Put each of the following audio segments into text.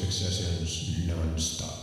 music sessions non-stop.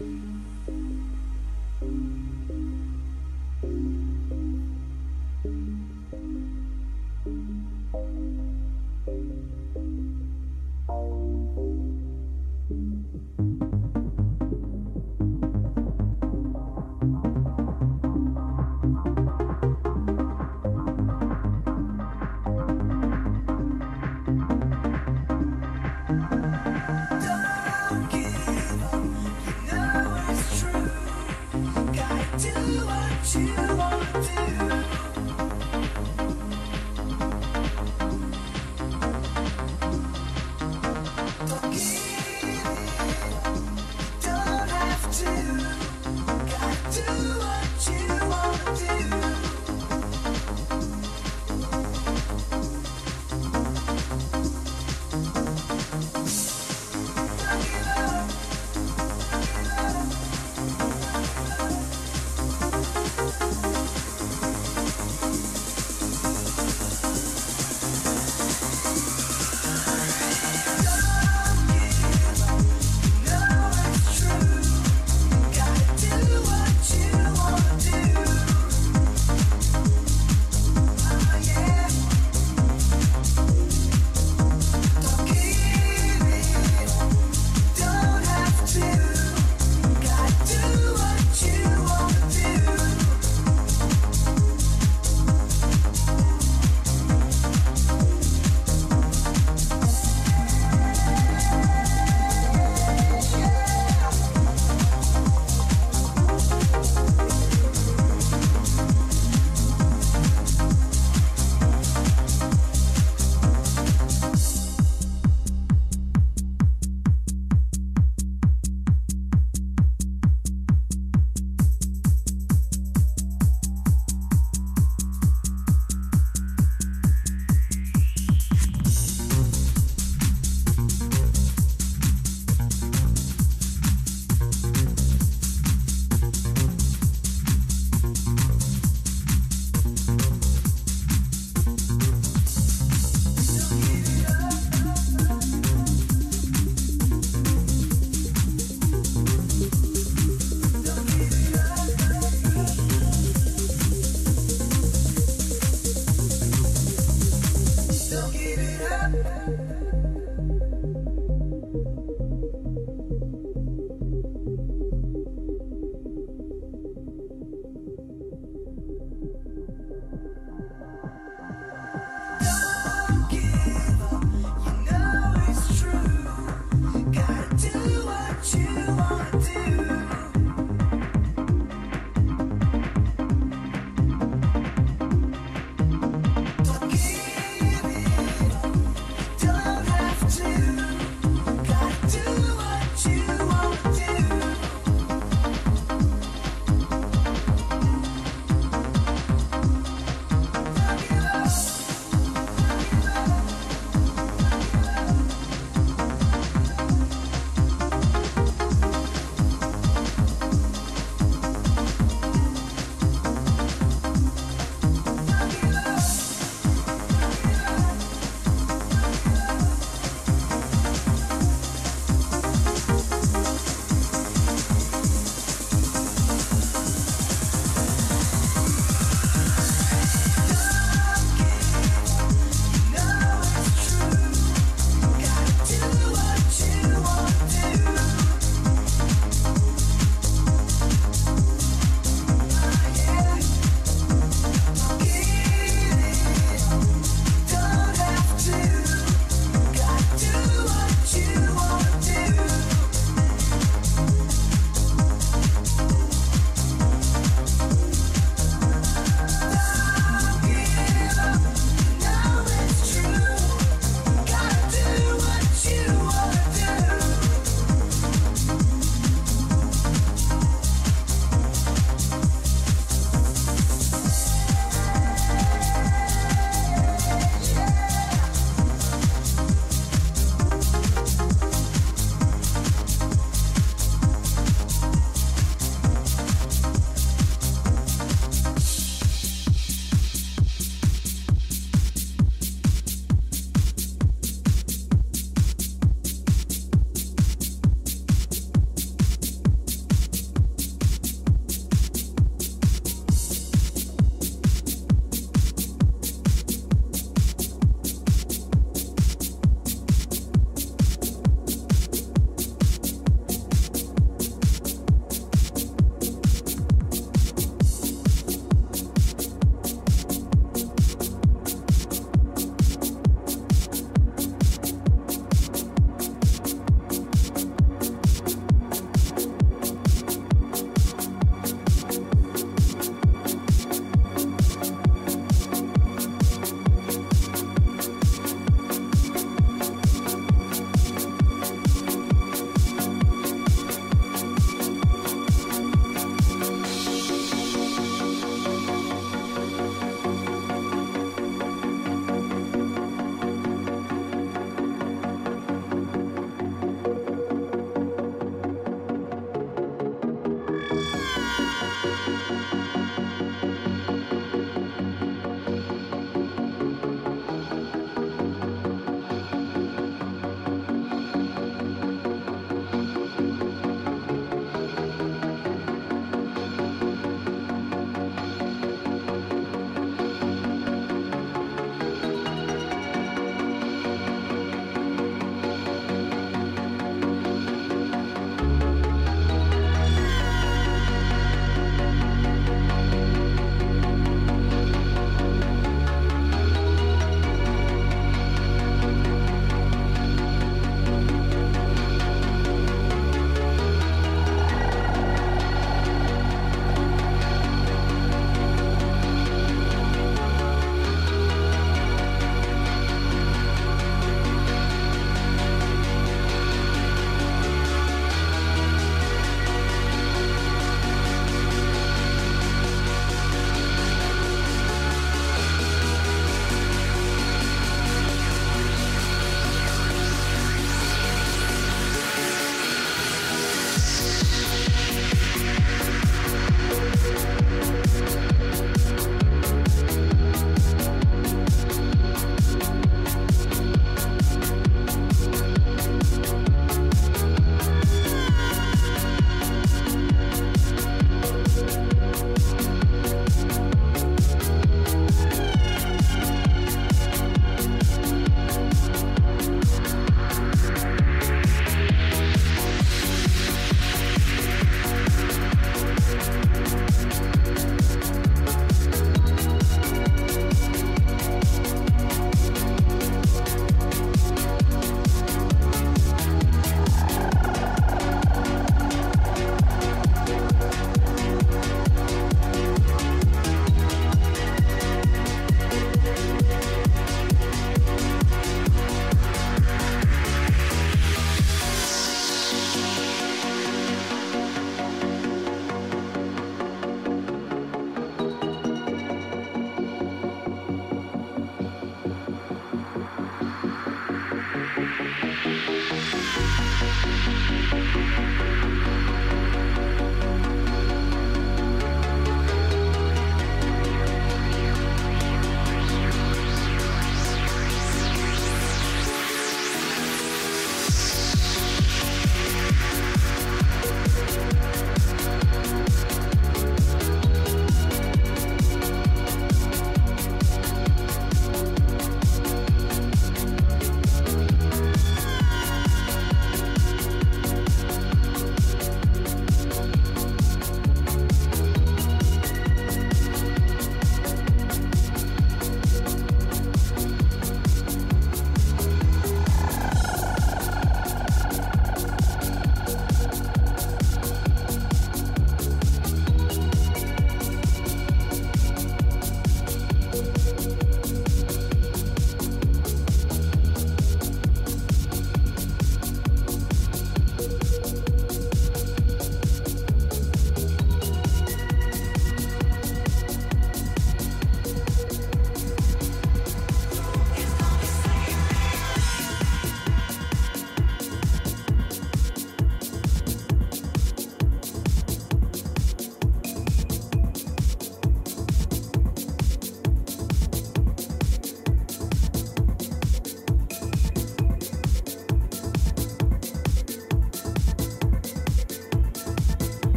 Bye.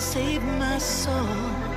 Save my soul.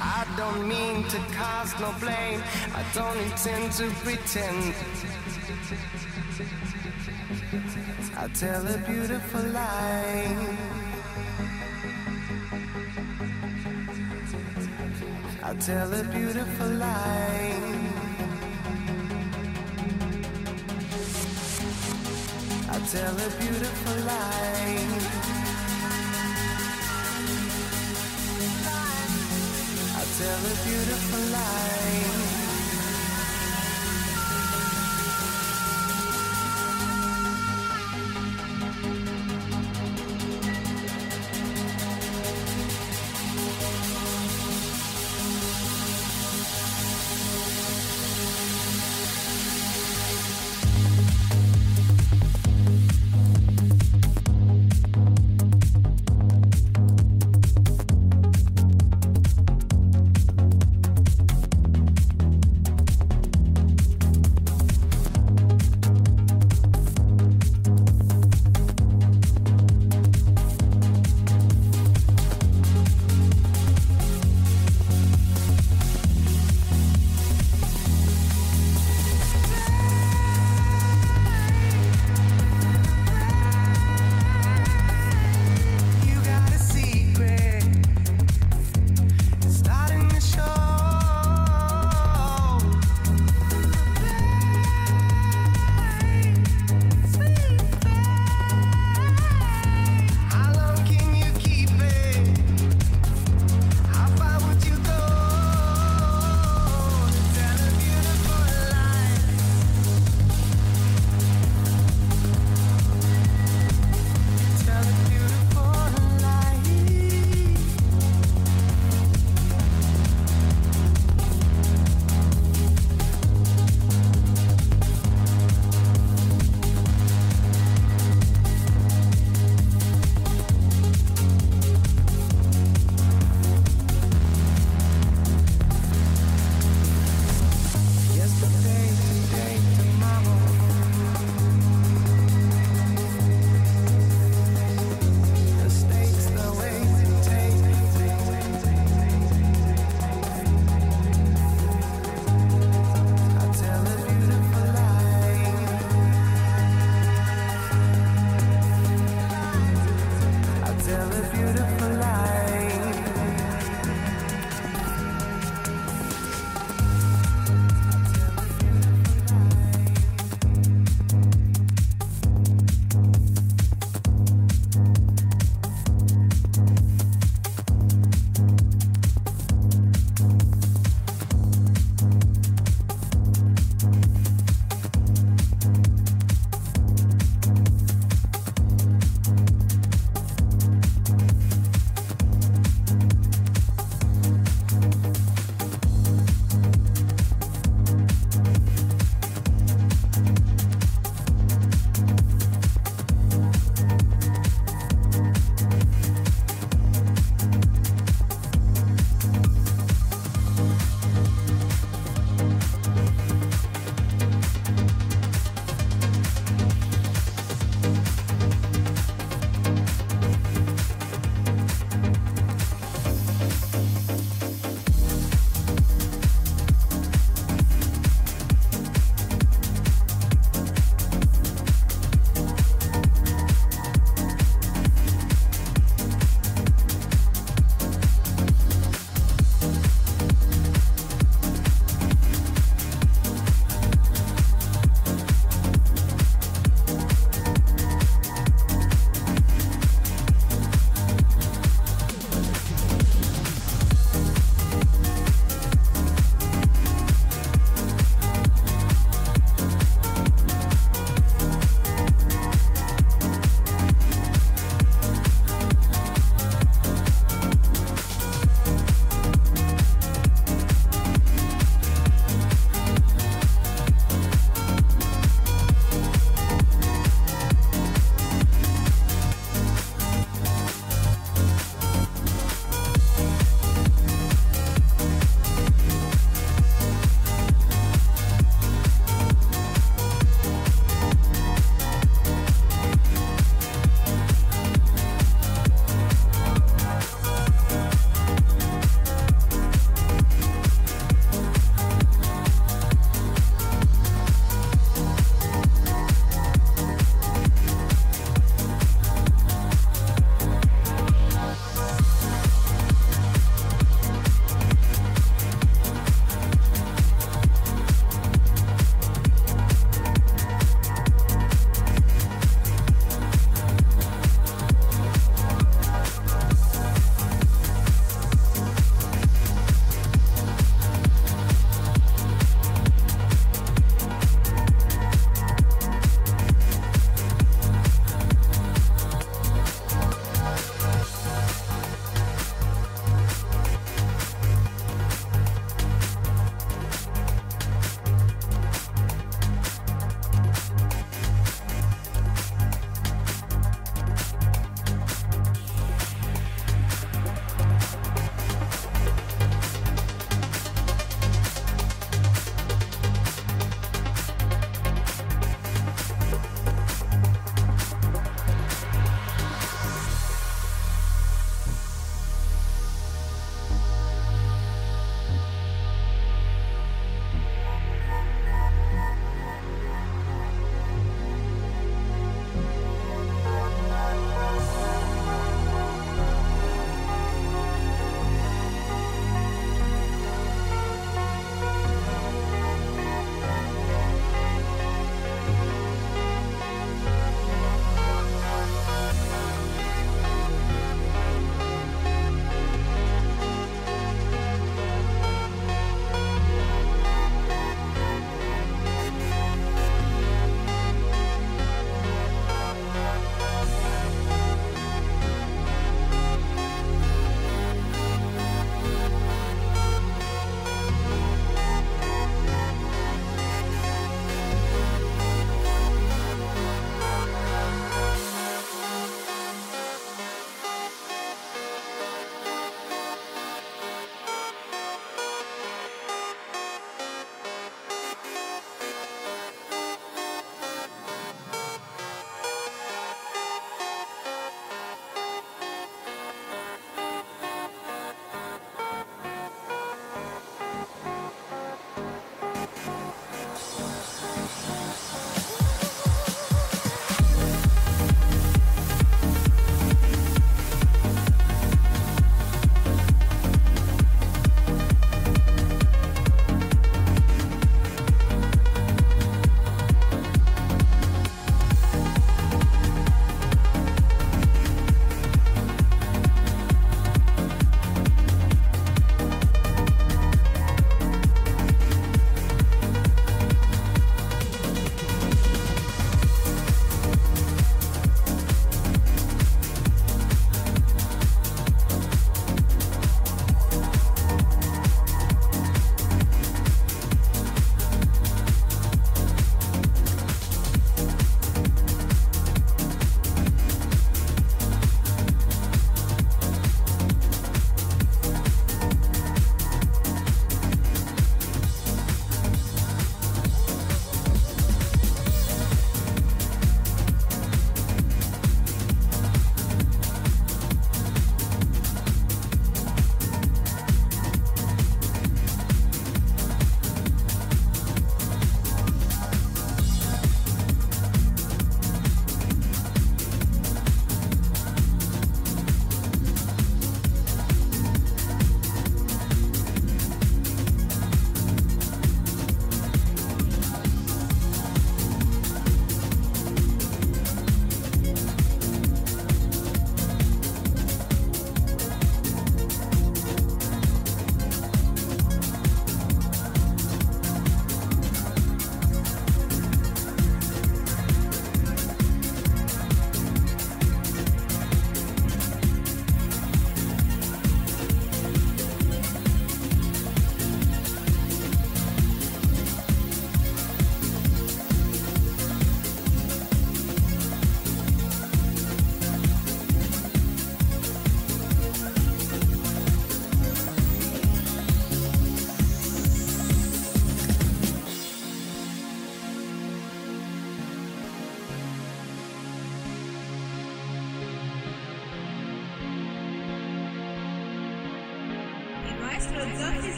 I don't mean to cast no blame, I don't intend to pretend. I tell a beautiful lie. I tell a beautiful lie. I tell a beautiful lie. Beautiful lie.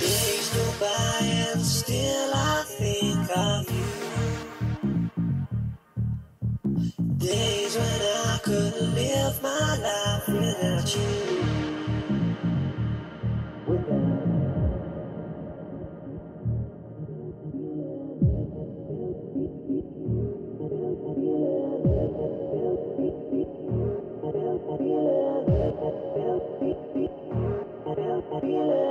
Days go by and still I think of you. Days when I couldn't live my life without you. Still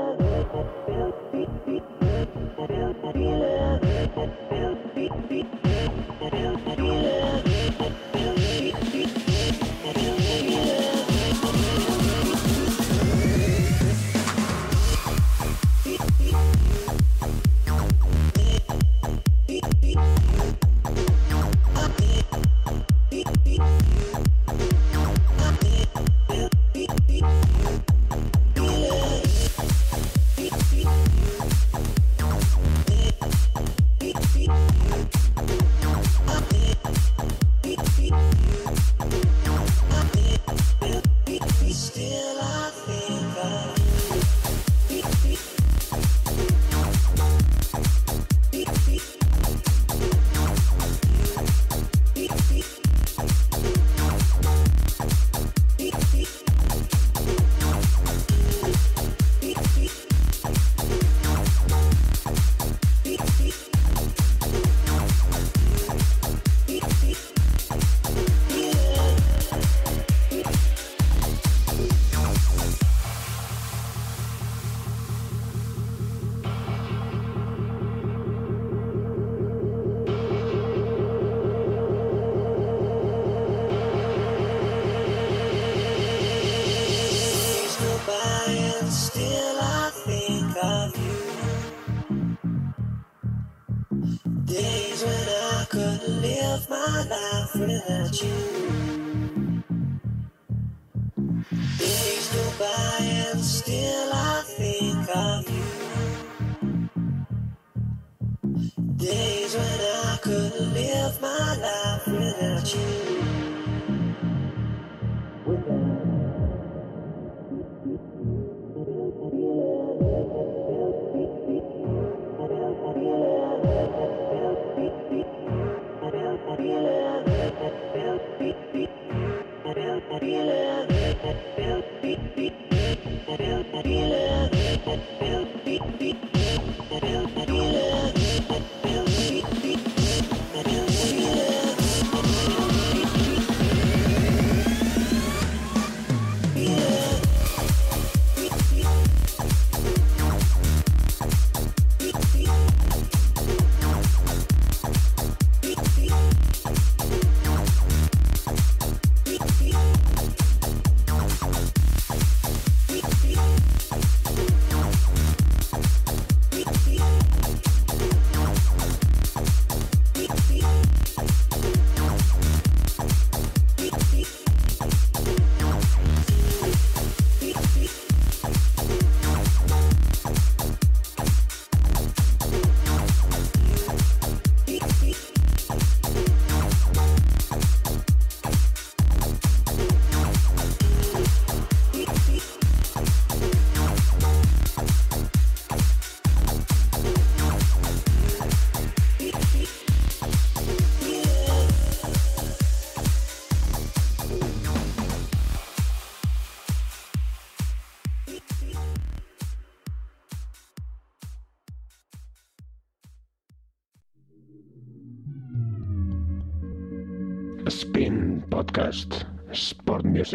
you.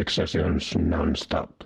Sessions non-stop.